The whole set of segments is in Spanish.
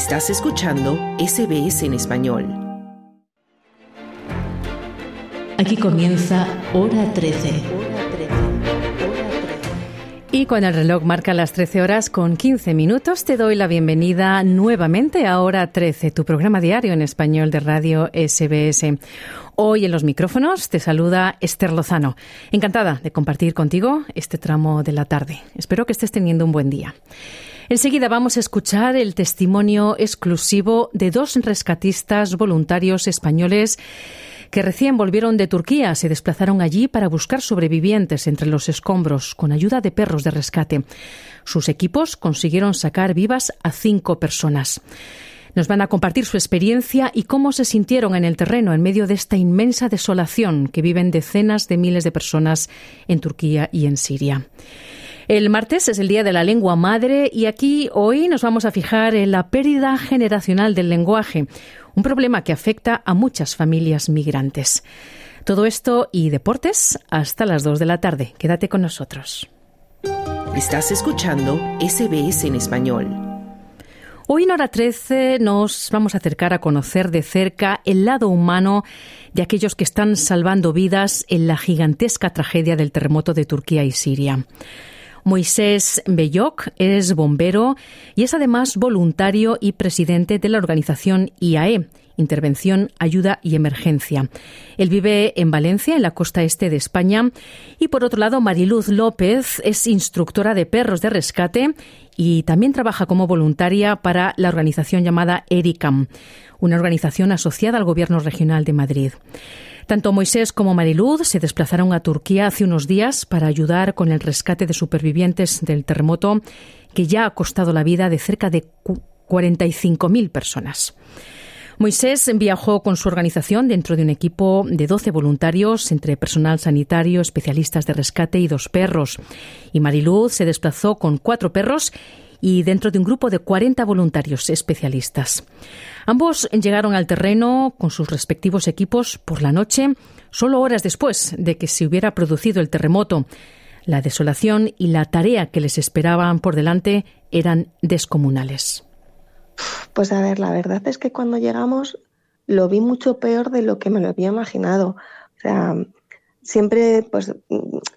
Estás escuchando SBS en español. Aquí comienza Hora 13. Y cuando el reloj marca las 13 horas con 15 minutos, te doy la bienvenida nuevamente a Hora 13, tu programa diario en español de Radio SBS. Hoy en los micrófonos te saluda Esther Lozano. Encantada de compartir contigo este tramo de la tarde. Espero que estés teniendo un buen día. Enseguida vamos a escuchar el testimonio exclusivo de dos rescatistas voluntarios españoles que recién volvieron de Turquía se desplazaron allí para buscar sobrevivientes entre los escombros con ayuda de perros de rescate. Sus equipos consiguieron sacar vivas a cinco personas. Nos van a compartir su experiencia y cómo se sintieron en el terreno en medio de esta inmensa desolación que viven decenas de miles de personas en Turquía y en Siria. El martes es el Día de la Lengua Madre y aquí hoy nos vamos a fijar en la pérdida generacional del lenguaje, un problema que afecta a muchas familias migrantes. Todo esto y deportes hasta las 2 de la tarde. Quédate con nosotros. Estás escuchando SBS en español. Hoy en hora 13 nos vamos a acercar a conocer de cerca el lado humano de aquellos que están salvando vidas en la gigantesca tragedia del terremoto de Turquía y Siria. Moisés Bellok es bombero y es además voluntario y presidente de la organización IAE, Intervención, Ayuda y Emergencia. Él vive en Valencia, en la costa este de España. Y por otro lado, Mariluz López es instructora de perros de rescate y también trabaja como voluntaria para la organización llamada ERICAM, una organización asociada al Gobierno Regional de Madrid. Tanto Moisés como Mariluz se desplazaron a Turquía hace unos días para ayudar con el rescate de supervivientes del terremoto que ya ha costado la vida de cerca de 45.000 personas. Moisés viajó con su organización dentro de un equipo de 12 voluntarios, entre personal sanitario, especialistas de rescate y dos perros. Y Mariluz se desplazó con cuatro perros y dentro de un grupo de 40 voluntarios especialistas. Ambos llegaron al terreno con sus respectivos equipos por la noche, solo horas después de que se hubiera producido el terremoto. La desolación y la tarea que les esperaban por delante eran descomunales. Pues a ver, la verdad es que cuando llegamos lo vi mucho peor de lo que me lo había imaginado. O sea, siempre pues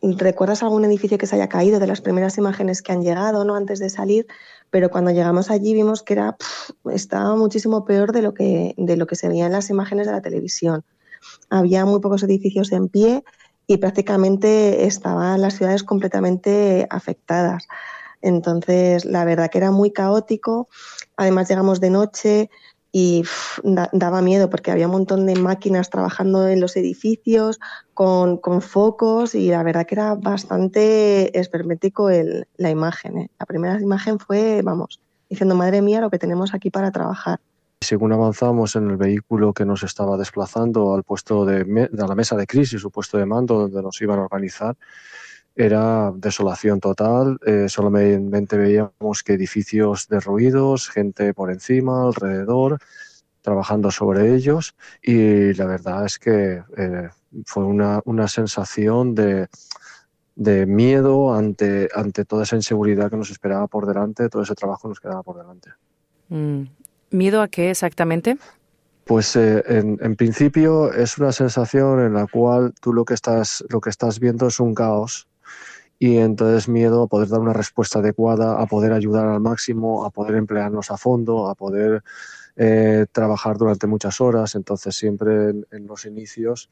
recuerdas algún edificio que se haya caído de las primeras imágenes que han llegado no antes de salir pero cuando llegamos allí vimos que era estaba muchísimo peor de lo que de lo que se veía en las imágenes de la televisión. Había muy pocos edificios en pie y prácticamente estaban las ciudades completamente afectadas. Entonces la verdad que era muy caótico. Además llegamos de noche y daba miedo porque había un montón de máquinas trabajando en los edificios con, focos y la verdad que era bastante espermético el, la imagen. ¿eh? La primera imagen fue, vamos, diciendo, madre mía, lo que tenemos aquí para trabajar. Según avanzamos en el vehículo que nos estaba desplazando al puesto de, de la mesa de crisis, su puesto de mando donde nos iban a organizar, era desolación total, eh, solamente veíamos que edificios derruidos, gente por encima, alrededor, trabajando sobre ellos y la verdad es que eh, fue una, una sensación de, de, miedo ante, ante toda esa inseguridad que nos esperaba por delante, todo ese trabajo nos quedaba por delante. Mm. ¿Miedo a qué exactamente? Pues eh, en, en, principio es una sensación en la cual tú lo que estás, lo que estás viendo es un caos y entonces miedo a poder dar una respuesta adecuada, a poder ayudar al máximo, a poder emplearnos a fondo, a poder eh, trabajar durante muchas horas. Entonces siempre en, en, los inicios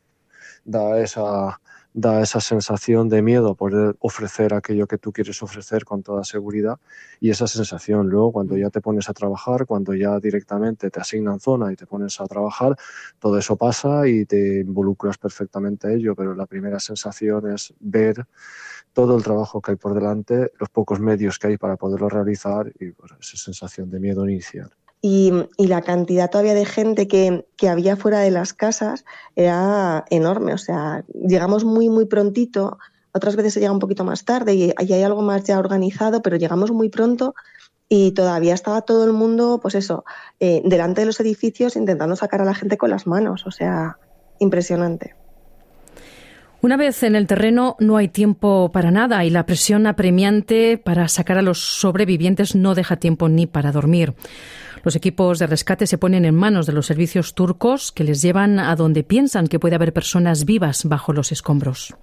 da esa, da esa sensación de miedo poder ofrecer aquello que tú quieres ofrecer con toda seguridad y esa sensación luego cuando ya te pones a trabajar, cuando ya directamente te asignan zona y te pones a trabajar, todo eso pasa y te involucras perfectamente a ello, pero la primera sensación es ver todo el trabajo que hay por delante, los pocos medios que hay para poderlo realizar y esa sensación de miedo inicial. Y, y, la cantidad todavía de gente que, que, había fuera de las casas era enorme. O sea, llegamos muy, muy prontito. Otras veces se llega un poquito más tarde y, y hay algo más ya organizado, pero llegamos muy pronto y todavía estaba todo el mundo, pues eso, eh, delante de los edificios intentando sacar a la gente con las manos. O sea, impresionante. Una vez en el terreno no hay tiempo para nada y la presión apremiante para sacar a los sobrevivientes no deja tiempo ni para dormir. Los equipos de rescate se ponen en manos de los servicios turcos que les llevan a donde piensan que puede haber personas vivas bajo los escombros.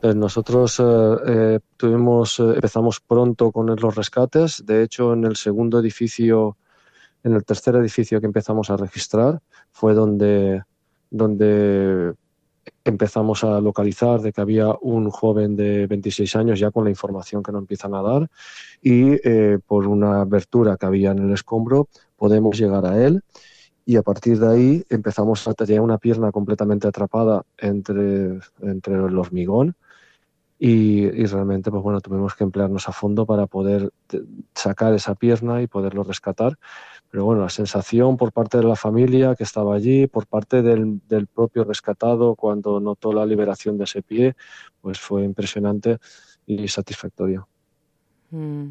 Eh, nosotros eh, eh, tuvimos, empezamos pronto con los rescates. De hecho, en el segundo edificio, en el tercer edificio que empezamos a registrar, fue donde, donde empezamos a localizar de que había un joven de 26 años ya con la información que nos empiezan a dar y por una abertura que había en el escombro podemos llegar a él. Y a partir de ahí empezamos a tener una pierna completamente atrapada entre, entre el hormigón y, realmente pues bueno tuvimos que emplearnos a fondo para poder sacar esa pierna y poderlo rescatar pero bueno la sensación por parte de la familia que estaba allí por parte del, del propio rescatado cuando notó la liberación de ese pie pues fue impresionante y satisfactorio mm.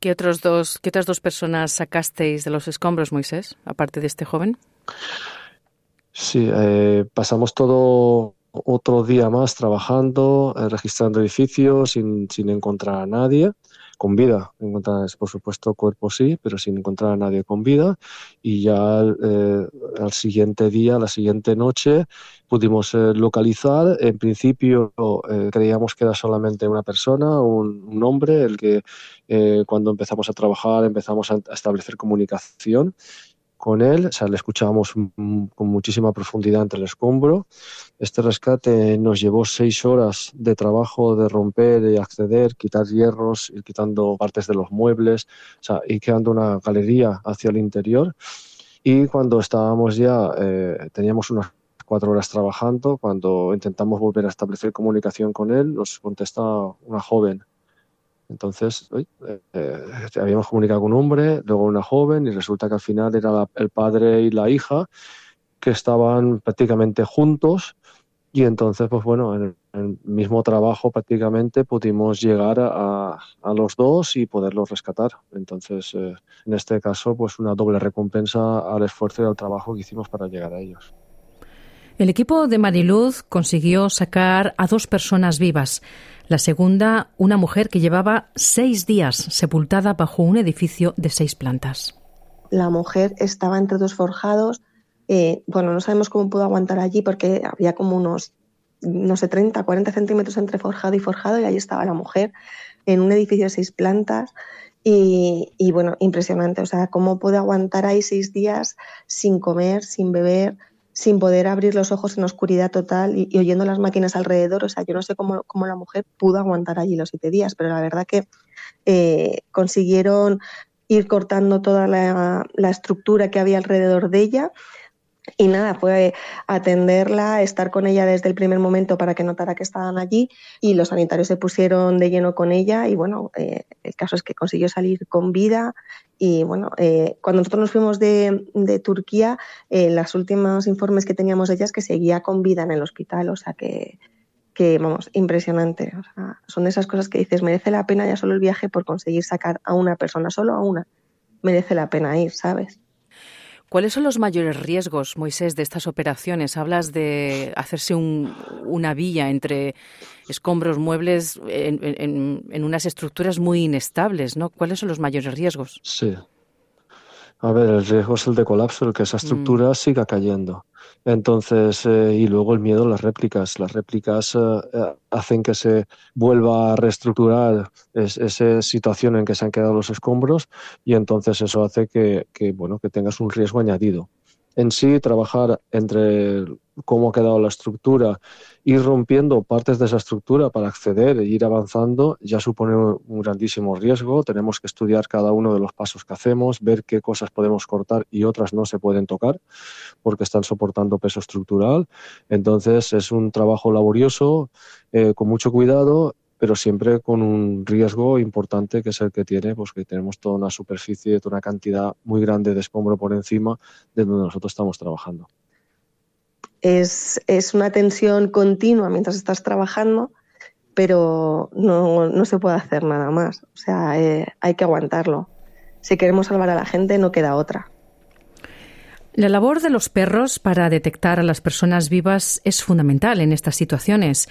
¿Qué, otros dos, ¿Qué otras dos personas sacasteis de los escombros, Moisés, aparte de este joven? Sí, eh, pasamos todo otro día más trabajando, eh, registrando edificios sin, sin, encontrar a nadie con vida. Encontrar, por supuesto, cuerpo sí, pero sin encontrar a nadie con vida. Y ya eh, al siguiente día, la siguiente noche, pudimos eh, localizar. En principio creíamos que era solamente una persona, un hombre, el que cuando empezamos a trabajar empezamos a establecer comunicación con él, o sea, le escuchábamos con muchísima profundidad entre el escombro. Este rescate nos llevó seis horas de trabajo de romper y acceder, quitar hierros, ir quitando partes de los muebles, o sea, y quedando una galería hacia el interior. Y cuando estábamos ya, eh, teníamos unas cuatro horas trabajando, cuando intentamos volver a establecer comunicación con él, nos contesta una joven entonces, eh, habíamos comunicado con un hombre, luego una joven, y resulta que al final era el padre y la hija que estaban prácticamente juntos. Y entonces, pues bueno, en el, mismo trabajo prácticamente pudimos llegar a, los dos y poderlos rescatar. Entonces, eh, en este caso, pues una doble recompensa al esfuerzo y al trabajo que hicimos para llegar a ellos. El equipo de Mariluz consiguió sacar a dos personas vivas. La segunda, una mujer que llevaba seis días sepultada bajo un edificio de seis plantas. La mujer estaba entre dos forjados. Eh, bueno, no sabemos cómo pudo aguantar allí porque había como unos, no sé, 30, 40 centímetros entre forjado y forjado y ahí estaba la mujer en un edificio de seis plantas. Y, y bueno, impresionante. O sea, cómo puede aguantar ahí seis días sin comer, sin beber, sin poder abrir los ojos en oscuridad total y, oyendo las máquinas alrededor. O sea, yo no sé cómo, cómo, la mujer pudo aguantar allí los siete días, pero la verdad que eh, consiguieron ir cortando toda la, la, estructura que había alrededor de ella y nada, fue atenderla, estar con ella desde el primer momento para que notara que estaban allí y los sanitarios se pusieron de lleno con ella y bueno, eh, el caso es que consiguió salir con vida y bueno, eh, cuando nosotros nos fuimos de, de Turquía, eh, los últimos informes que teníamos de ella es que seguía con vida en el hospital, o sea que, que vamos, impresionante. O sea, son esas cosas que dices, merece la pena ya solo el viaje por conseguir sacar a una persona, solo a una, merece la pena ir, ¿sabes? ¿Cuáles son los mayores riesgos, Moisés, de estas operaciones? Hablas de hacerse una villa entre escombros, muebles, en, unas estructuras muy inestables, ¿no? ¿Cuáles son los mayores riesgos? Sí. A ver, el riesgo es el de colapso, el que esa estructura mm. siga cayendo. Entonces, eh, y luego el miedo a las réplicas. Las réplicas eh, eh, hacen que se vuelva a reestructurar esa situación en que se han quedado los escombros y entonces eso hace que, que, bueno, que tengas un riesgo añadido en sí trabajar entre cómo ha quedado la estructura, ir rompiendo partes de esa estructura para acceder e ir avanzando, ya supone un grandísimo riesgo. Tenemos que estudiar cada uno de los pasos que hacemos, ver qué cosas podemos cortar y otras no se pueden tocar porque están soportando peso estructural. Entonces es un trabajo laborioso, eh, con mucho cuidado pero siempre con un riesgo importante que es el que tiene, pues que tenemos toda una superficie, toda una cantidad muy grande de escombro por encima de donde nosotros estamos trabajando. Es, es una tensión continua mientras estás trabajando, pero no, no se puede hacer nada más. O sea, eh, hay que aguantarlo. Si queremos salvar a la gente, no queda otra. La labor de los perros para detectar a las personas vivas es fundamental en estas situaciones.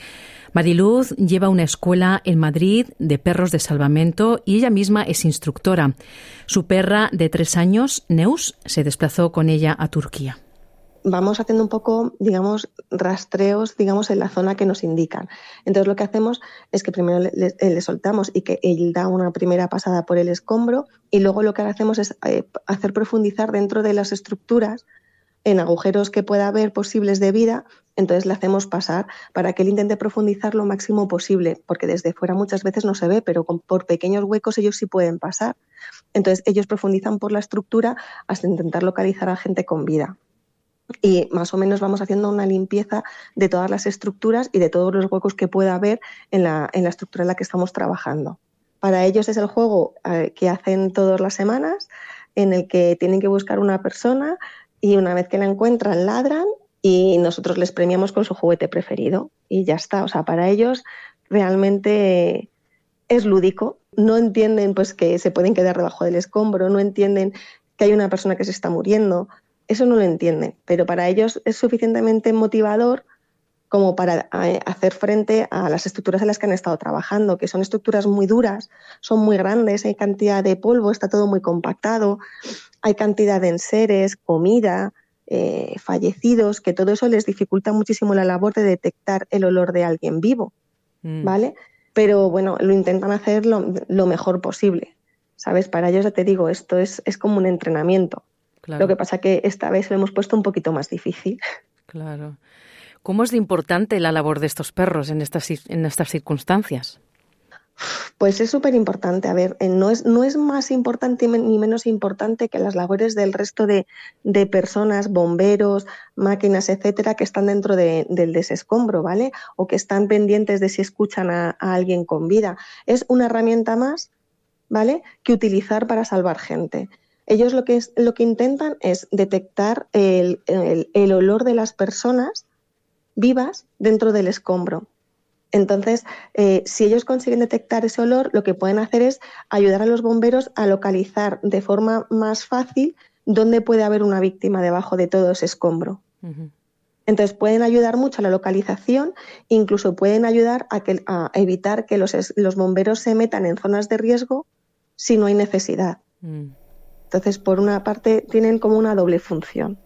Mariluz lleva una escuela en Madrid de perros de salvamento y ella misma es instructora. Su perra de tres años, Neus, se desplazó con ella a Turquía vamos haciendo un poco, digamos, rastreos, digamos, en la zona que nos indican. Entonces lo que hacemos es que primero le, soltamos y que él da una primera pasada por el escombro y luego lo que hacemos es eh, hacer profundizar dentro de las estructuras en agujeros que pueda haber posibles de vida, entonces le hacemos pasar para que él intente profundizar lo máximo posible, porque desde fuera muchas veces no se ve, pero por pequeños huecos ellos sí pueden pasar. Entonces ellos profundizan por la estructura hasta intentar localizar a gente con vida y más o menos vamos haciendo una limpieza de todas las estructuras y de todos los huecos que pueda haber en la, en la estructura en la que estamos trabajando. Para ellos es el juego eh, que hacen todas las semanas, en el que tienen que buscar una persona y una vez que la encuentran ladran y nosotros les premiamos con su juguete preferido y ya está. O sea, para ellos realmente es lúdico. No entienden pues que se pueden quedar debajo del escombro, no entienden que hay una persona que se está muriendo, eso no lo entienden, pero para ellos es suficientemente motivador como para eh, hacer frente a las estructuras en las que han estado trabajando, que son estructuras muy duras, son muy grandes, hay cantidad de polvo, está todo muy compactado, hay cantidad de enseres, comida, eh, fallecidos, que todo eso les dificulta muchísimo la labor de detectar el olor de alguien vivo, mm. ¿vale? Pero bueno, lo intentan hacer lo, mejor posible, ¿sabes? Para ellos, ya te digo, esto es, es como un entrenamiento. Lo que pasa que esta vez lo hemos puesto un poquito más difícil. Claro. ¿Cómo es de importante la labor de estos perros en estas, en estas circunstancias? Pues es súper importante. A ver, eh, no es, no es más importante ni menos importante que las labores del resto de, personas, bomberos, máquinas, etcétera, que están dentro del desescombro, ¿vale? O que están pendientes de si escuchan a, a alguien con vida. Es una herramienta más, ¿vale? Que utilizar para salvar gente. Ellos lo que, es, lo que intentan es detectar el, olor de las personas vivas dentro del escombro. Entonces, eh, si ellos consiguen detectar ese olor, lo que pueden hacer es ayudar a los bomberos a localizar de forma más fácil dónde puede haber una víctima debajo de todo ese escombro. Entonces, pueden ayudar mucho a la localización, incluso pueden ayudar a, que, a evitar que los, los, bomberos se metan en zonas de riesgo si no hay necesidad. Mm. Entonces, por una parte, tienen como una doble función.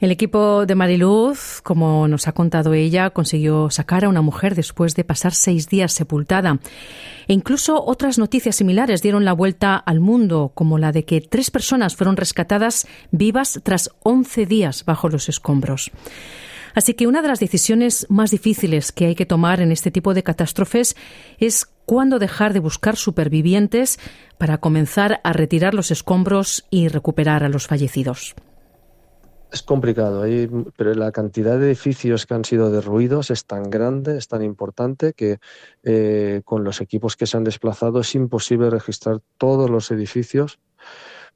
El equipo de Mariluz, como nos ha contado ella, consiguió sacar a una mujer después de pasar seis días sepultada. E incluso otras noticias similares dieron la vuelta al mundo, como la de que tres personas fueron rescatadas vivas tras once días bajo los escombros. Así que una de las decisiones más difíciles que hay que tomar en este tipo de catástrofes es cuándo dejar de buscar supervivientes para comenzar a retirar los escombros y recuperar a los fallecidos. Es complicado, pero la cantidad de edificios que han sido derruidos es tan grande, es tan importante que eh, con los equipos que se han desplazado es imposible registrar todos los edificios.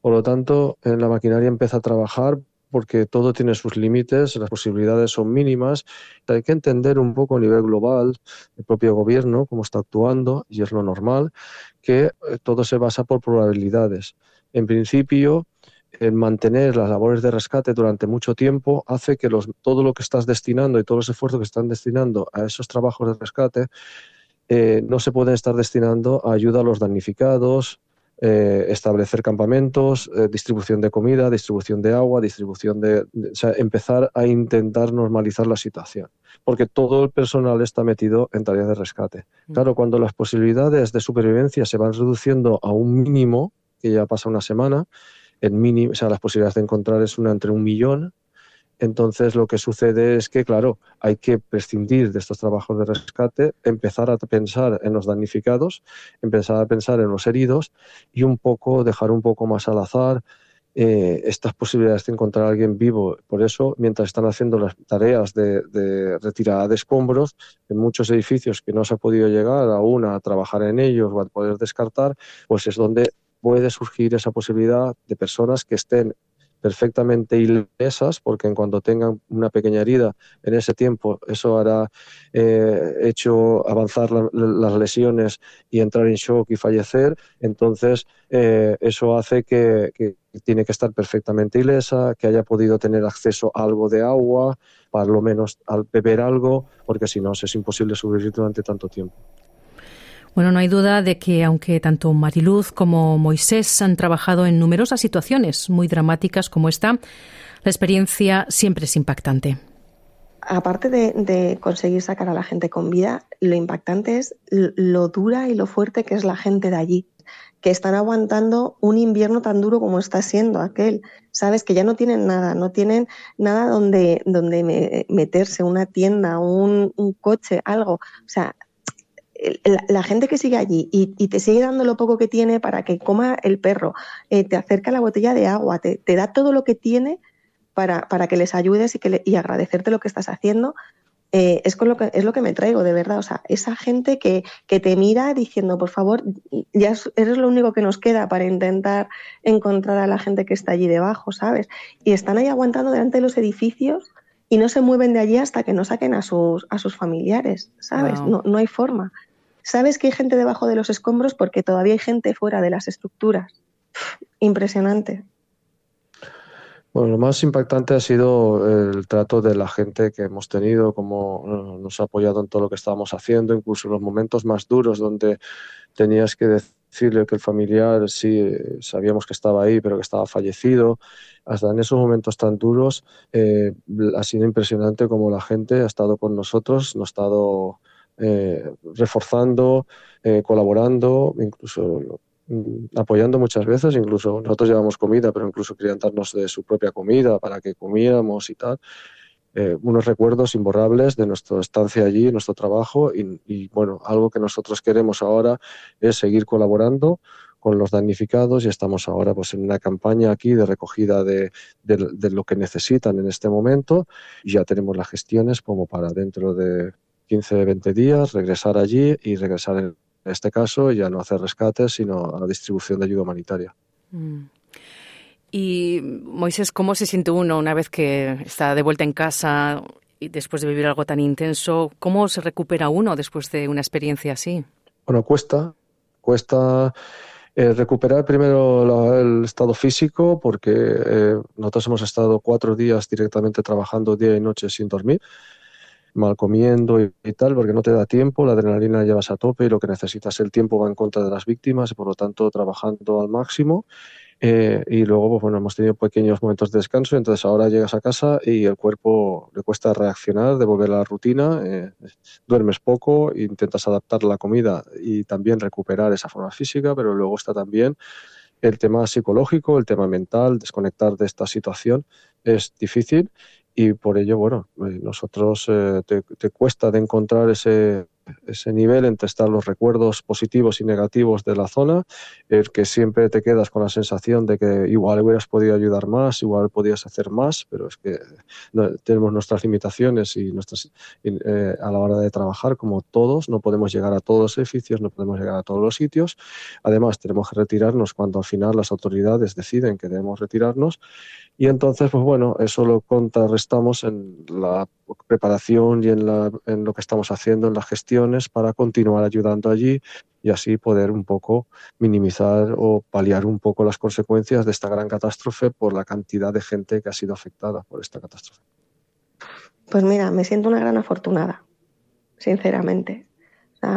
Por lo tanto, la maquinaria empieza a trabajar porque todo tiene sus límites, las posibilidades son mínimas. Hay que entender un poco a nivel global el propio gobierno, cómo está actuando, y es lo normal, que eh, todo se basa por probabilidades. En principio, el mantener las labores de rescate durante mucho tiempo hace que todo lo que estás destinando y todos los esfuerzos que están destinando a esos trabajos de rescate eh, no se pueden estar destinando a ayuda a los damnificados, eh, establecer campamentos, eh, distribución de comida, distribución de agua, distribución de, o sea, empezar a intentar normalizar la situación, porque todo el personal está metido en tareas de rescate. Mm. Claro, cuando las posibilidades de supervivencia se van reduciendo a un mínimo, que ya pasa una semana, en mínimo, o sea, las posibilidades de encontrar es una entre un millón entonces lo que sucede es que, claro, hay que prescindir de estos trabajos de rescate, empezar a pensar en los damnificados, empezar a pensar en los heridos y un poco dejar un poco más al azar eh, estas posibilidades de encontrar a alguien vivo. Por eso, mientras están haciendo las tareas de, retirada de escombros, en muchos edificios que no se ha podido llegar aún a trabajar en ellos o a poder descartar, pues es donde puede surgir esa posibilidad de personas que estén perfectamente ilesas, porque en cuanto tengan una pequeña herida en ese tiempo, eso hará eh, hecho avanzar las lesiones y entrar en shock y fallecer. Entonces, eh, eso hace que, tiene que estar perfectamente ilesa, que haya podido tener acceso a algo de agua, para lo menos al beber algo, porque si no, es imposible sobrevivir durante tanto tiempo. Bueno, no hay duda de que aunque tanto Mariluz como Moisés han trabajado en numerosas situaciones muy dramáticas como esta, la experiencia siempre es impactante. Aparte de, conseguir sacar a la gente con vida, lo impactante es lo dura y lo fuerte que es la gente de allí, que están aguantando un invierno tan duro como está siendo aquel. Sabes que ya no tienen nada, no tienen nada donde, donde meterse, una tienda, un, un coche, algo. O sea, la, gente que sigue allí y, te sigue dando lo poco que tiene para que coma el perro, eh, te acerca la botella de agua, te, da todo lo que tiene para, para que les ayudes y, que y agradecerte lo que estás haciendo, eh, es, con lo que, es lo que me traigo, de verdad. O sea, esa gente que, que te mira diciendo, por favor, ya eres lo único que nos queda para intentar encontrar a la gente que está allí debajo, ¿sabes? Y están ahí aguantando delante de los edificios y no se mueven de allí hasta que no saquen a sus, a sus familiares, ¿sabes? No, no hay forma. Sabes que hay gente debajo de los escombros porque todavía hay gente fuera de las estructuras. Impresionante. Bueno, lo más impactante ha sido el trato de la gente que hemos tenido, cómo nos ha apoyado en todo lo que estábamos haciendo, incluso en los momentos más duros donde tenías que decirle que el familiar sí sabíamos que estaba ahí, pero que estaba fallecido. Hasta en esos momentos tan duros eh, ha sido impresionante cómo la gente ha estado con nosotros, nos ha estado eh, reforzando, eh, colaborando, incluso mm, apoyando muchas veces, incluso nosotros llevamos comida, pero incluso querían darnos de su propia comida para que comiéramos y tal. Eh, unos recuerdos imborrables de nuestra estancia allí, nuestro trabajo y, bueno, algo que nosotros queremos ahora es seguir colaborando con los damnificados y estamos ahora pues en una campaña aquí de recogida de, de lo que necesitan en este momento y ya tenemos las gestiones como para dentro de 15, 20 días, regresar allí y regresar en este caso ya no hacer rescates, sino a la distribución de ayuda humanitaria. Mm. Y Moisés, ¿cómo se siente uno una vez que está de vuelta en casa y después de vivir algo tan intenso? ¿Cómo se recupera uno después de una experiencia así? Bueno, cuesta, cuesta eh, recuperar primero el estado físico porque eh, nosotros hemos estado cuatro días directamente trabajando día y noche sin dormir mal comiendo y, tal, porque no te da tiempo, la adrenalina llevas a tope y lo que necesitas el tiempo va en contra de las víctimas y por lo tanto trabajando al máximo. Eh, y luego, pues bueno, hemos tenido pequeños momentos de descanso, entonces ahora llegas a casa y el cuerpo le cuesta reaccionar, devolver a la rutina, eh, duermes poco, intentas adaptar la comida y también recuperar esa forma física, pero luego está también el tema psicológico, el tema mental, desconectar de esta situación es difícil y por ello, bueno, eh, nosotros eh, te, te, cuesta de encontrar ese, ese nivel entre estar los recuerdos positivos y negativos de la zona, el que siempre te quedas con la sensación de que igual hubieras podido ayudar más, igual podías hacer más, pero es que tenemos nuestras limitaciones y nuestras eh, a la hora de trabajar, como todos, no podemos llegar a todos los edificios, no podemos llegar a todos los sitios. Además, tenemos que retirarnos cuando al final las autoridades deciden que debemos retirarnos. Y entonces, pues bueno, eso lo contrarrestamos en la preparación y en, la, en lo que estamos haciendo en la gestión para continuar ayudando allí y así poder un poco minimizar o paliar un poco las consecuencias de esta gran catástrofe por la cantidad de gente que ha sido afectada por esta catástrofe. Pues mira, me siento una gran afortunada, sinceramente.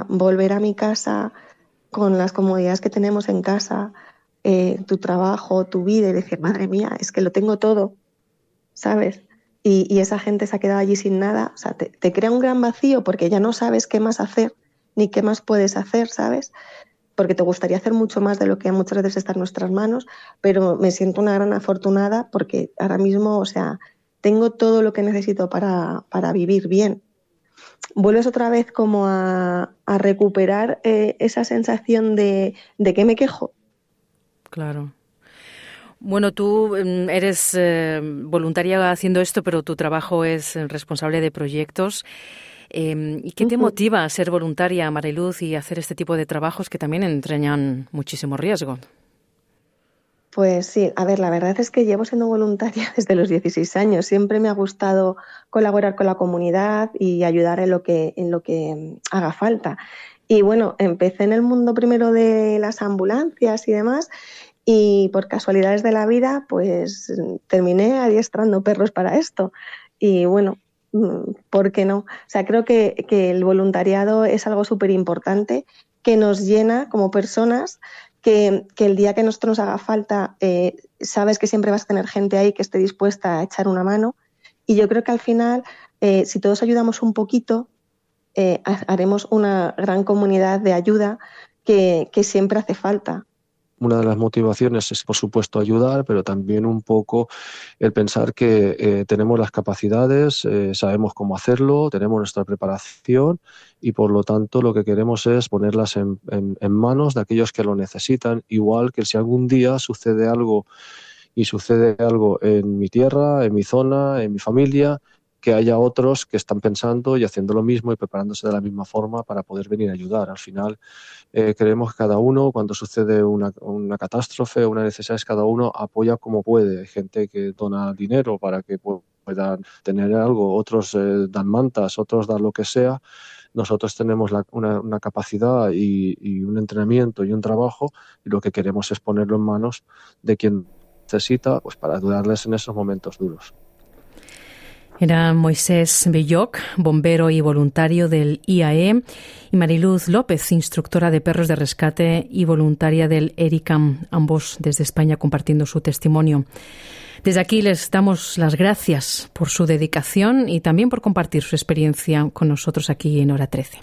volver a mi casa con las comodidades que tenemos en casa, eh, tu trabajo, tu vida y decir, madre mía, es que lo tengo todo, ¿sabes? Y, esa gente se ha quedado allí sin nada, o sea, te, crea un gran vacío porque ya no sabes qué más hacer ni qué más puedes hacer, ¿sabes? Porque te gustaría hacer mucho más de lo que muchas veces está en nuestras manos, pero me siento una gran afortunada porque ahora mismo, o sea, tengo todo lo que necesito para, para vivir bien. Vuelves otra vez como a, a recuperar eh, esa sensación de, de que me quejo. Claro. Bueno, tú em, eres eh, voluntaria haciendo esto, pero tu trabajo es responsable de proyectos. Em, ¿Y qué te motiva a ser voluntaria, Mariluz, y hacer este tipo de trabajos que también entreñan muchísimo riesgo? Pues sí, a ver, la verdad es que llevo siendo voluntaria desde los 16 años. Siempre me ha gustado colaborar con la comunidad y ayudar en lo que, en lo que mm, haga falta. Y bueno, empecé en el mundo primero de las ambulancias y demás, y por casualidades de la vida, pues terminé adiestrando perros para esto. Y bueno, mm, ¿por qué no? O sea, creo que, que el voluntariado es algo súper importante que nos llena como personas que, el día que nosotros nos haga falta, eh, sabes que siempre vas a tener gente ahí que esté dispuesta a echar una mano. Y yo creo que al final, eh, si todos ayudamos un poquito, eh, haremos una gran comunidad de ayuda que siempre hace falta. Una de las motivaciones es, por supuesto, ayudar, pero también un poco el pensar que eh, tenemos las capacidades, eh, sabemos cómo hacerlo, tenemos nuestra preparación y, por lo tanto, lo que queremos es ponerlas en, manos de aquellos que lo necesitan, igual que si algún día sucede algo y sucede algo en mi tierra, en mi zona, en mi familia, que haya otros que están pensando y haciendo lo mismo y preparándose de la misma forma para poder venir a ayudar. Al final, eh, creemos que cada uno, cuando sucede una, una catástrofe o una necesidad, cada uno apoya como puede. Hay gente que dona dinero para que puedan tener algo, otros eh, dan mantas, otros dan lo que sea. Nosotros tenemos una, una, capacidad y un entrenamiento y un trabajo y lo que queremos es ponerlo en manos de quien necesita pues, para ayudarles en esos momentos duros. Era Moisés Belloc, bombero y voluntario del IAE, y Mariluz López, instructora de perros de rescate y voluntaria del ERICAM, ambos desde España compartiendo su testimonio. Desde aquí les damos las gracias por su dedicación y también por compartir su experiencia con nosotros aquí en Hora 13.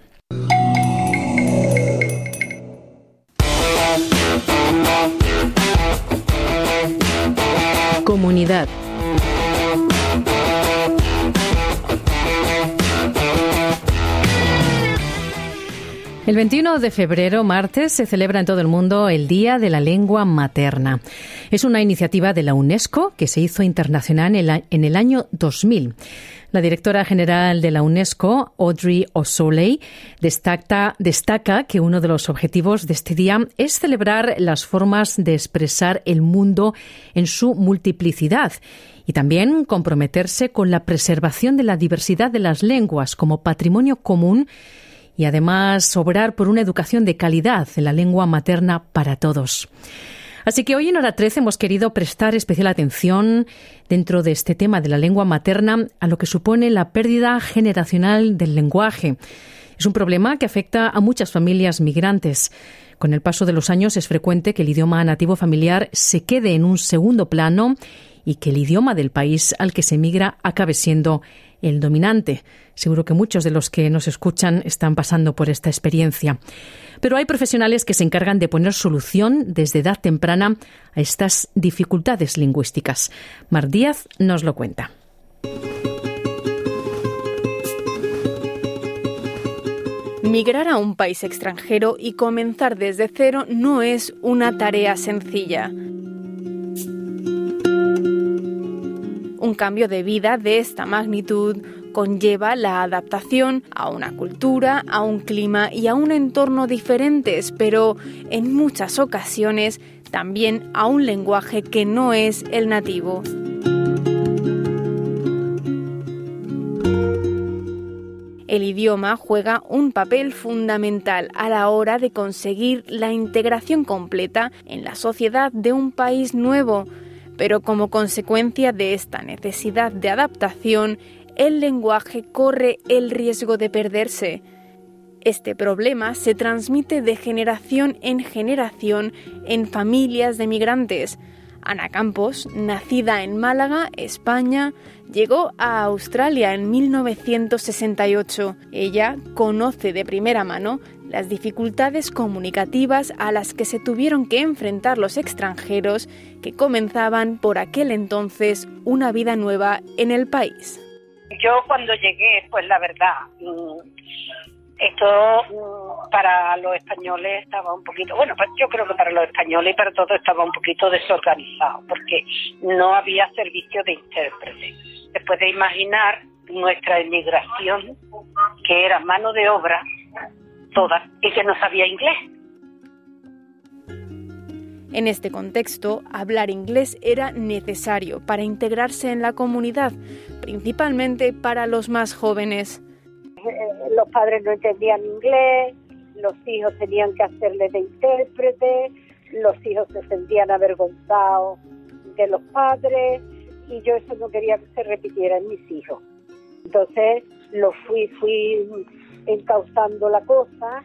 Comunidad El 21 de febrero, martes, se celebra en todo el mundo el Día de la Lengua Materna. Es una iniciativa de la UNESCO que se hizo internacional en el año 2000. La directora general de la UNESCO, Audrey O'Soley, destaca, destaca que uno de los objetivos de este día es celebrar las formas de expresar el mundo en su multiplicidad y también comprometerse con la preservación de la diversidad de las lenguas como patrimonio común y además obrar por una educación de calidad en la lengua materna para todos. Así que hoy en Hora 13 hemos querido prestar especial atención dentro de este tema de la lengua materna a lo que supone la pérdida generacional del lenguaje. Es un problema que afecta a muchas familias migrantes. Con el paso de los años es frecuente que el idioma nativo familiar se quede en un segundo plano y que el idioma del país al que se migra acabe siendo el dominante. Seguro que muchos de los que nos escuchan están pasando por esta experiencia. Pero hay profesionales que se encargan de poner solución desde edad temprana a estas dificultades lingüísticas. Mar Díaz nos lo cuenta. Migrar a un país extranjero y comenzar desde cero no es una tarea sencilla. Un cambio de vida de esta magnitud conlleva la adaptación a una cultura, a un clima y a un entorno diferentes, pero en muchas ocasiones también a un lenguaje que no es el nativo. El idioma juega un papel fundamental a la hora de conseguir la integración completa en la sociedad de un país nuevo, pero como consecuencia de esta necesidad de adaptación, el lenguaje corre el riesgo de perderse. Este problema se transmite de generación en generación en familias de migrantes. Ana Campos, nacida en Málaga, España, llegó a Australia en 1968. Ella conoce de primera mano las dificultades comunicativas a las que se tuvieron que enfrentar los extranjeros que comenzaban por aquel entonces una vida nueva en el país. Yo cuando llegué, pues la verdad, mm, esto mm, para los españoles estaba un poquito, bueno, pues yo creo que para los españoles y para todos estaba un poquito desorganizado, porque no había servicio de intérprete. Se puede imaginar nuestra inmigración, que era mano de obra, toda, y que no sabía inglés. En este contexto, hablar inglés era necesario para integrarse en la comunidad, principalmente para los más jóvenes. Eh, los padres no entendían inglés, los hijos tenían que hacerle de intérprete, los hijos se sentían avergonzados de los padres y yo eso no quería que se repitiera en mis hijos. Entonces lo fui, fui encauzando la cosa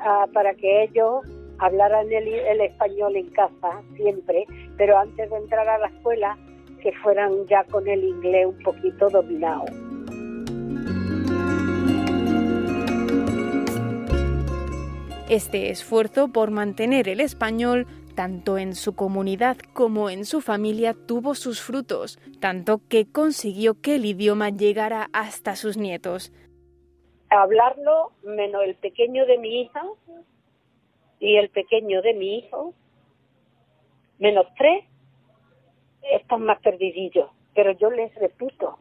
ah, para que ellos hablaran el, el español en casa siempre, pero antes de entrar a la escuela que fueran ya con el inglés un poquito dominado. Este esfuerzo por mantener el español tanto en su comunidad como en su familia tuvo sus frutos, tanto que consiguió que el idioma llegara hasta sus nietos. Hablarlo menos el pequeño de mi hija y el pequeño de mi hijo, menos tres, están más perdidillos. Pero yo les repito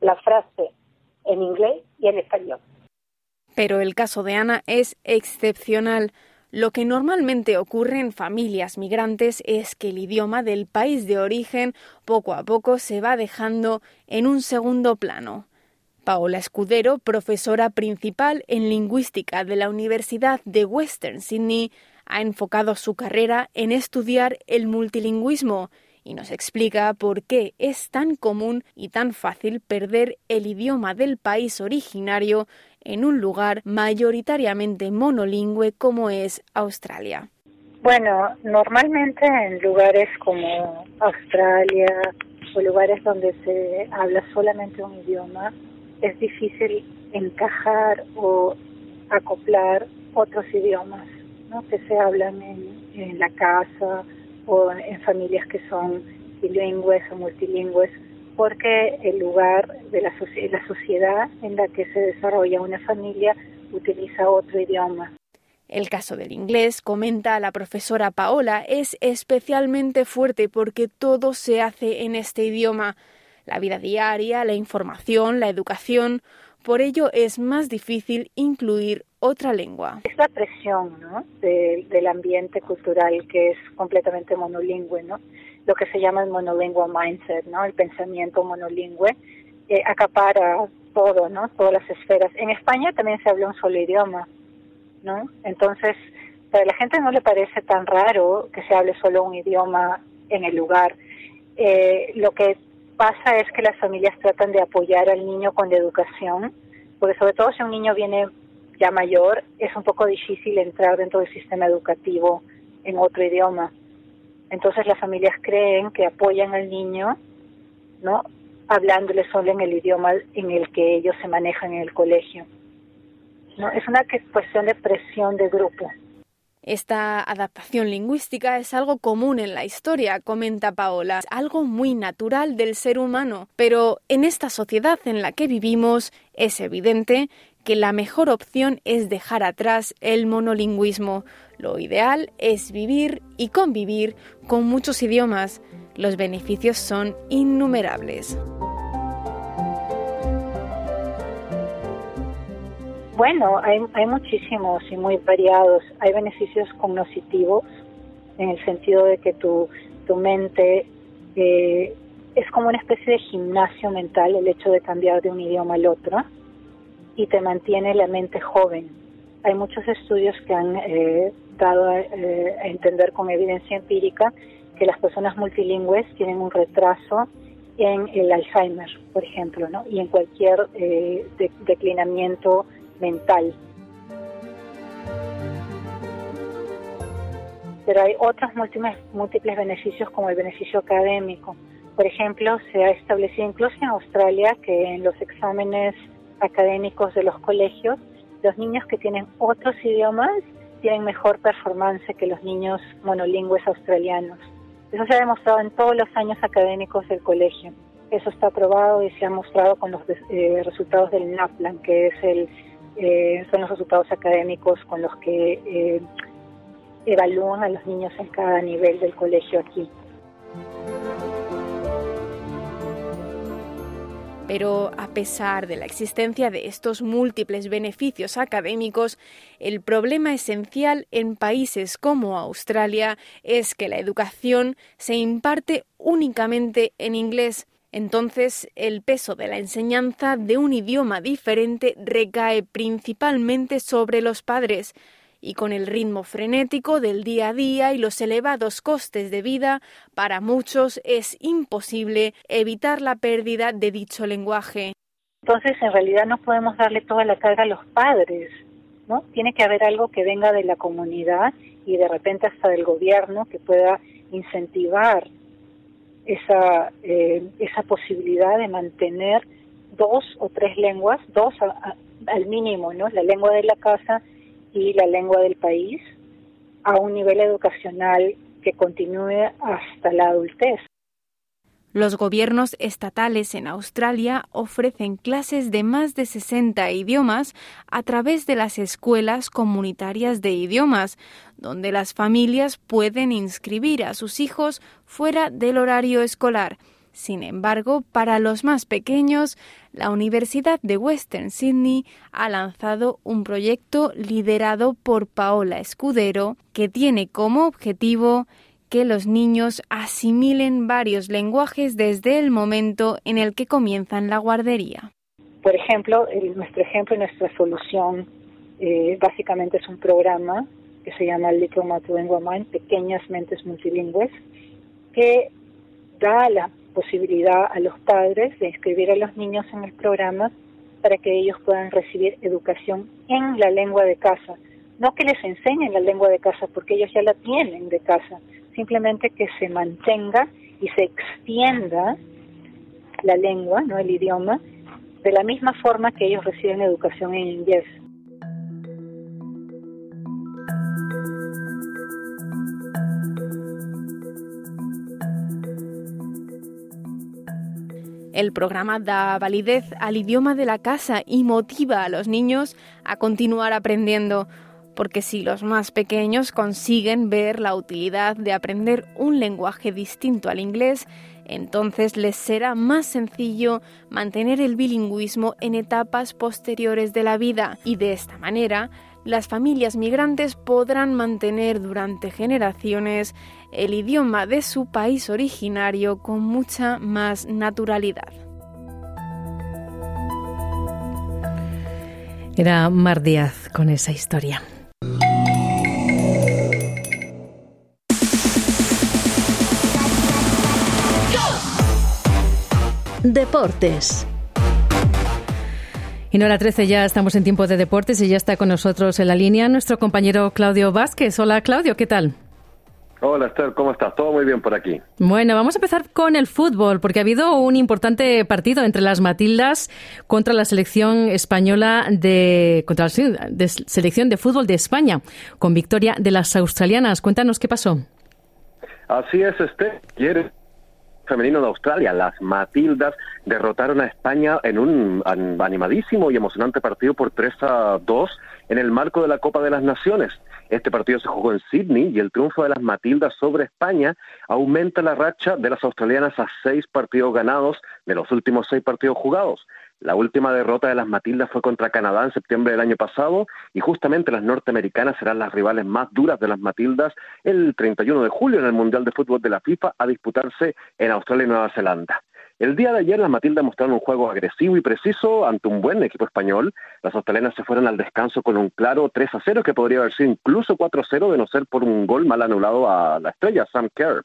la frase en inglés y en español. Pero el caso de Ana es excepcional. Lo que normalmente ocurre en familias migrantes es que el idioma del país de origen poco a poco se va dejando en un segundo plano. Paola Escudero, profesora principal en lingüística de la Universidad de Western Sydney, ha enfocado su carrera en estudiar el multilingüismo y nos explica por qué es tan común y tan fácil perder el idioma del país originario en un lugar mayoritariamente monolingüe como es Australia. Bueno, normalmente en lugares como Australia o lugares donde se habla solamente un idioma, es difícil encajar o acoplar otros idiomas ¿no? que se hablan en, la casa o en familias que son bilingües o multilingües, porque el lugar de la, la sociedad en la que se desarrolla una familia utiliza otro idioma. El caso del inglés, comenta la profesora Paola, es especialmente fuerte porque todo se hace en este idioma la vida diaria, la información, la educación. Por ello es más difícil incluir otra lengua. Es la presión ¿no? del ambiente cultural que es completamente monolingüe, ¿no? lo que se llama el monolingual mindset, el pensamiento monolingüe, eh, acapara todo, ¿no? todas las esferas. En España también se habla un solo idioma, ¿no? entonces para la gente no le parece tan raro que se hable solo un idioma en el lugar. Eh, lo que pasa es que las familias tratan de apoyar al niño con la educación, porque sobre todo si un niño viene ya mayor, es un poco difícil entrar dentro del sistema educativo en otro idioma. Entonces las familias creen que apoyan al niño, ¿no? Hablándole solo en el idioma en el que ellos se manejan en el colegio. ¿no? Es una cuestión de presión de grupo. Esta adaptación lingüística es algo común en la historia, comenta Paola, algo muy natural del ser humano, pero en esta sociedad en la que vivimos es evidente que la mejor opción es dejar atrás el monolingüismo. Lo ideal es vivir y convivir con muchos idiomas. Los beneficios son innumerables. Bueno, hay, hay muchísimos y muy variados. Hay beneficios cognitivos en el sentido de que tu, tu mente eh, es como una especie de gimnasio mental el hecho de cambiar de un idioma al otro y te mantiene la mente joven. Hay muchos estudios que han eh, dado eh, a entender con evidencia empírica que las personas multilingües tienen un retraso en el Alzheimer, por ejemplo, ¿no? y en cualquier declinamiento mental. Pero hay otros múltiples, múltiples beneficios como el beneficio académico. Por ejemplo, se ha establecido incluso en Australia que en los exámenes académicos de los colegios, los niños que tienen otros idiomas tienen mejor performance que los niños monolingües australianos. Eso se ha demostrado en todos los años académicos del colegio. Eso está aprobado y se ha mostrado con los eh, resultados del NAPLAN, que es el eh, son los resultados académicos con los que eh, evalúan a los niños en cada nivel del colegio aquí. Pero a pesar de la existencia de estos múltiples beneficios académicos, el problema esencial en países como Australia es que la educación se imparte únicamente en inglés. Entonces, el peso de la enseñanza de un idioma diferente recae principalmente sobre los padres, y con el ritmo frenético del día a día y los elevados costes de vida, para muchos es imposible evitar la pérdida de dicho lenguaje. Entonces, en realidad no podemos darle toda la carga a los padres, ¿no? Tiene que haber algo que venga de la comunidad y de repente hasta del gobierno que pueda incentivar esa, eh, esa posibilidad de mantener dos o tres lenguas, dos al mínimo, ¿no? La lengua de la casa y la lengua del país a un nivel educacional que continúe hasta la adultez. Los gobiernos estatales en Australia ofrecen clases de más de 60 idiomas a través de las escuelas comunitarias de idiomas, donde las familias pueden inscribir a sus hijos fuera del horario escolar. Sin embargo, para los más pequeños, la Universidad de Western Sydney ha lanzado un proyecto liderado por Paola Escudero que tiene como objetivo que los niños asimilen varios lenguajes desde el momento en el que comienzan la guardería. Por ejemplo, nuestro ejemplo, nuestra solución, eh, básicamente es un programa que se llama Little Multilingual Mind, Pequeñas Mentes Multilingües, que da la posibilidad a los padres de inscribir a los niños en el programa para que ellos puedan recibir educación en la lengua de casa. No que les enseñen la lengua de casa, porque ellos ya la tienen de casa, simplemente que se mantenga y se extienda la lengua, no el idioma, de la misma forma que ellos reciben educación en inglés. El programa da validez al idioma de la casa y motiva a los niños a continuar aprendiendo, porque si los más pequeños consiguen ver la utilidad de aprender un lenguaje distinto al inglés, entonces les será más sencillo mantener el bilingüismo en etapas posteriores de la vida y de esta manera las familias migrantes podrán mantener durante generaciones el idioma de su país originario con mucha más naturalidad. Era Mar Díaz con esa historia. Deportes. En hora 13 ya estamos en tiempo de deportes y ya está con nosotros en la línea nuestro compañero Claudio Vázquez. Hola Claudio, ¿qué tal? Hola Esther, ¿cómo estás? Todo muy bien por aquí. Bueno, vamos a empezar con el fútbol, porque ha habido un importante partido entre las Matildas contra la selección española de contra la selección de fútbol de España, con victoria de las australianas. Cuéntanos qué pasó. Así es, Esther. ¿Quieres? Femenino de Australia, las Matildas, derrotaron a España en un animadísimo y emocionante partido por 3 a 2 en el marco de la Copa de las Naciones. Este partido se jugó en Sydney y el triunfo de las Matildas sobre España aumenta la racha de las australianas a seis partidos ganados de los últimos seis partidos jugados. La última derrota de las Matildas fue contra Canadá en septiembre del año pasado y justamente las norteamericanas serán las rivales más duras de las Matildas el 31 de julio en el Mundial de Fútbol de la FIFA a disputarse en Australia y Nueva Zelanda. El día de ayer las Matildas mostraron un juego agresivo y preciso ante un buen equipo español. Las australianas se fueron al descanso con un claro 3 a 0 que podría haber sido incluso 4 a 0 de no ser por un gol mal anulado a la estrella Sam Kerr.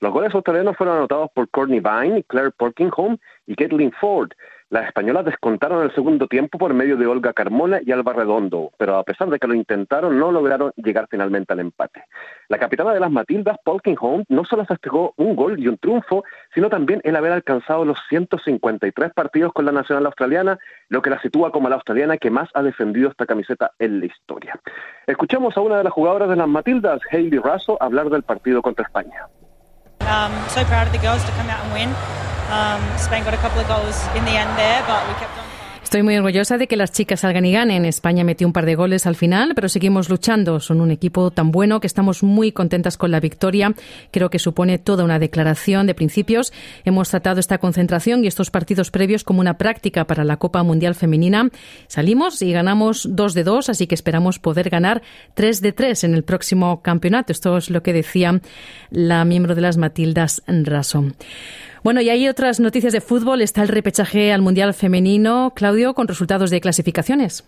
Los goles australianos fueron anotados por Courtney Vine, Claire Porkingham y Caitlin Ford. Las españolas descontaron el segundo tiempo por medio de Olga Carmona y Alba Redondo, pero a pesar de que lo intentaron, no lograron llegar finalmente al empate. La capitana de las Matildas, Polkingham, no solo festejó un gol y un triunfo, sino también el haber alcanzado los 153 partidos con la nacional australiana, lo que la sitúa como la australiana que más ha defendido esta camiseta en la historia. Escuchamos a una de las jugadoras de las Matildas, Hailey Raso, hablar del partido contra España. Um, so proud of the girls to come out and. Estoy muy orgullosa de que las chicas salgan y ganen. España metió un par de goles al final, pero seguimos luchando. Son un equipo tan bueno que estamos muy contentas con la victoria. Creo que supone toda una declaración de principios. Hemos tratado esta concentración y estos partidos previos como una práctica para la Copa Mundial Femenina. Salimos y ganamos dos de dos, así que esperamos poder ganar tres de tres en el próximo campeonato. Esto es lo que decía la miembro de las Matildas Raso. Bueno, y hay otras noticias de fútbol. Está el repechaje al Mundial Femenino, Claudio, con resultados de clasificaciones.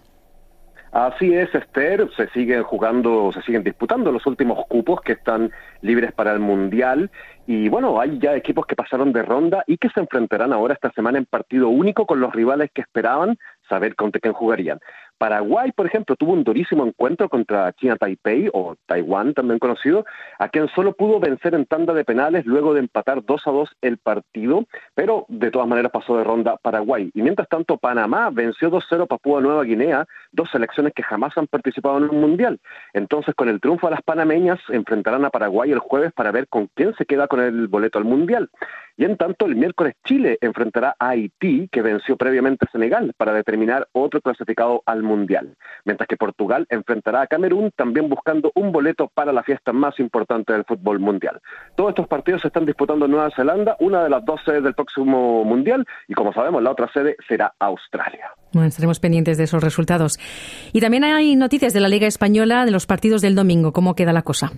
Así es, Esther, se siguen jugando, se siguen disputando los últimos cupos que están libres para el Mundial y bueno, hay ya equipos que pasaron de ronda y que se enfrentarán ahora esta semana en partido único con los rivales que esperaban saber contra quién jugarían. Paraguay, por ejemplo, tuvo un durísimo encuentro contra China Taipei, o Taiwán también conocido, a quien solo pudo vencer en tanda de penales luego de empatar 2 a 2 el partido, pero de todas maneras pasó de ronda Paraguay. Y mientras tanto, Panamá venció 2-0 Papúa Nueva Guinea, dos selecciones que jamás han participado en un mundial. Entonces, con el triunfo de las panameñas, enfrentarán a Paraguay el jueves para ver con quién se queda con el boleto al mundial. Y en tanto, el miércoles Chile enfrentará a Haití, que venció previamente a Senegal, para determinar otro clasificado al Mundial. Mientras que Portugal enfrentará a Camerún, también buscando un boleto para la fiesta más importante del fútbol mundial. Todos estos partidos se están disputando en Nueva Zelanda, una de las dos sedes del próximo Mundial, y como sabemos, la otra sede será Australia. Bueno, estaremos pendientes de esos resultados. Y también hay noticias de la Liga Española de los partidos del domingo. ¿Cómo queda la cosa?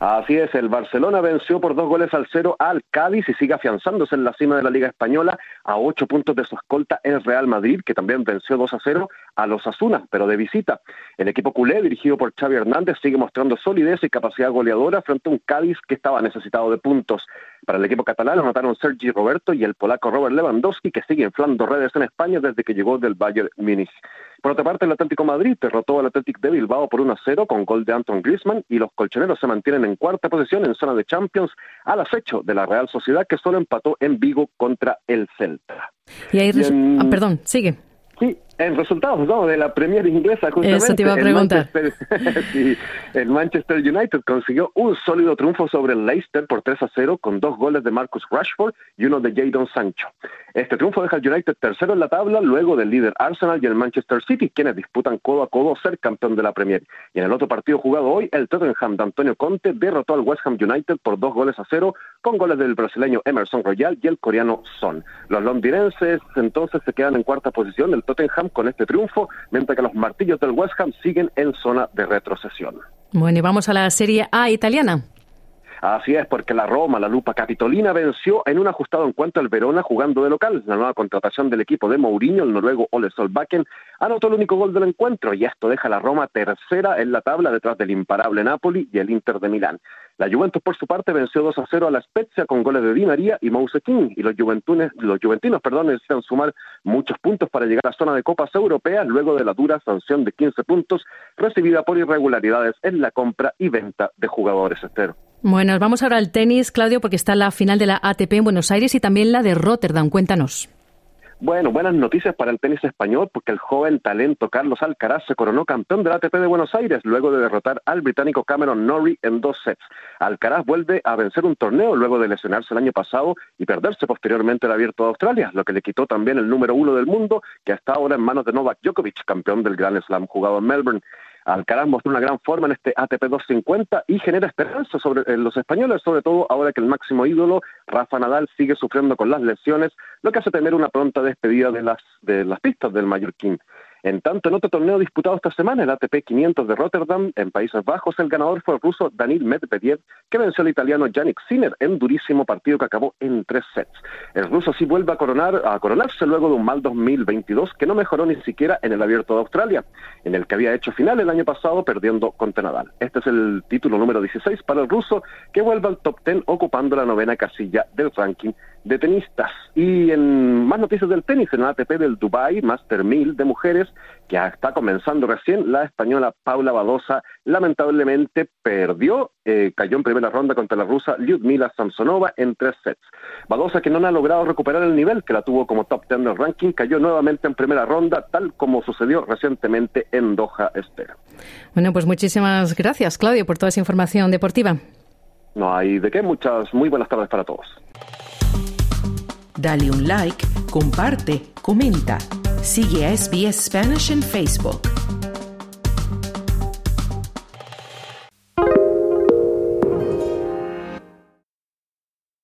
Así es, el Barcelona venció por dos goles al cero al Cádiz y sigue afianzándose en la cima de la Liga Española a ocho puntos de su escolta el Real Madrid, que también venció 2 a 0 a los Asuna, pero de visita. El equipo culé, dirigido por Xavi Hernández, sigue mostrando solidez y capacidad goleadora frente a un Cádiz que estaba necesitado de puntos. Para el equipo catalán anotaron Sergi Roberto y el polaco Robert Lewandowski, que sigue inflando redes en España desde que llegó del Bayern Múnich. Por otra parte, el Atlético Madrid derrotó al Atlético de Bilbao por 1 a 0 con gol de Anton Griezmann y los colchoneros se mantienen en cuarta posición en zona de Champions al acecho de la Real Sociedad que solo empató en Vigo contra el Celta. Y ahí, ah, perdón, sigue. Sí, en resultados ¿no? de la Premier inglesa, justamente. Eso te iba a preguntar. El Manchester, el Manchester United consiguió un sólido triunfo sobre el Leicester por 3 a 0 con dos goles de Marcus Rashford y uno de Jadon Sancho. Este triunfo deja al United tercero en la tabla, luego del líder Arsenal y el Manchester City, quienes disputan codo a codo ser campeón de la Premier. Y en el otro partido jugado hoy, el Tottenham de Antonio Conte derrotó al West Ham United por dos goles a cero, con goles del brasileño Emerson Royal y el coreano Son. Los londinenses entonces se quedan en cuarta posición, el Tottenham con este triunfo, mientras que los martillos del West Ham siguen en zona de retrocesión. Bueno, y vamos a la Serie A italiana. Así es, porque la Roma, la Lupa Capitolina, venció en un ajustado encuentro al Verona jugando de local. La nueva contratación del equipo de Mourinho, el noruego Ole Solbakken, anotó el único gol del encuentro y esto deja a la Roma tercera en la tabla detrás del imparable Napoli y el Inter de Milán. La Juventus, por su parte, venció 2 a 0 a la Spezia con goles de Di y Mouse King, y los, juventunes, los juventinos perdón, necesitan sumar muchos puntos para llegar a la zona de Copas Europeas luego de la dura sanción de 15 puntos recibida por irregularidades en la compra y venta de jugadores, Estero. Bueno, vamos ahora al tenis, Claudio, porque está la final de la ATP en Buenos Aires y también la de Rotterdam. Cuéntanos. Bueno, buenas noticias para el tenis español porque el joven talento Carlos Alcaraz se coronó campeón del ATP de Buenos Aires luego de derrotar al británico Cameron Norrie en dos sets. Alcaraz vuelve a vencer un torneo luego de lesionarse el año pasado y perderse posteriormente el Abierto de Australia, lo que le quitó también el número uno del mundo que está ahora en manos de Novak Djokovic, campeón del Grand Slam jugado en Melbourne. Alcaraz mostró una gran forma en este ATP 250 y genera esperanza sobre los españoles, sobre todo ahora que el máximo ídolo, Rafa Nadal, sigue sufriendo con las lesiones, lo que hace tener una pronta despedida de las, de las pistas del Mallorquín. En tanto, en otro torneo disputado esta semana, el ATP 500 de Rotterdam, en Países Bajos, el ganador fue el ruso Danil Medvedev, que venció al italiano Yannick Sinner en durísimo partido que acabó en tres sets. El ruso sí vuelve a, a coronarse luego de un mal 2022 que no mejoró ni siquiera en el Abierto de Australia, en el que había hecho final el año pasado perdiendo contra Nadal. Este es el título número 16 para el ruso, que vuelve al top 10 ocupando la novena casilla del ranking de tenistas. Y en más noticias del tenis, en el ATP del Dubai Master 1000 de mujeres, que está comenzando recién, la española Paula Badosa lamentablemente perdió, eh, cayó en primera ronda contra la rusa Lyudmila Samsonova en tres sets. Badosa, que no ha logrado recuperar el nivel que la tuvo como top 10 del ranking, cayó nuevamente en primera ronda, tal como sucedió recientemente en Doha Estera. Bueno, pues muchísimas gracias, Claudio, por toda esa información deportiva. No hay de qué, muchas muy buenas tardes para todos. Dale un like, comparte, comenta. Sigue a SBS Spanish en Facebook.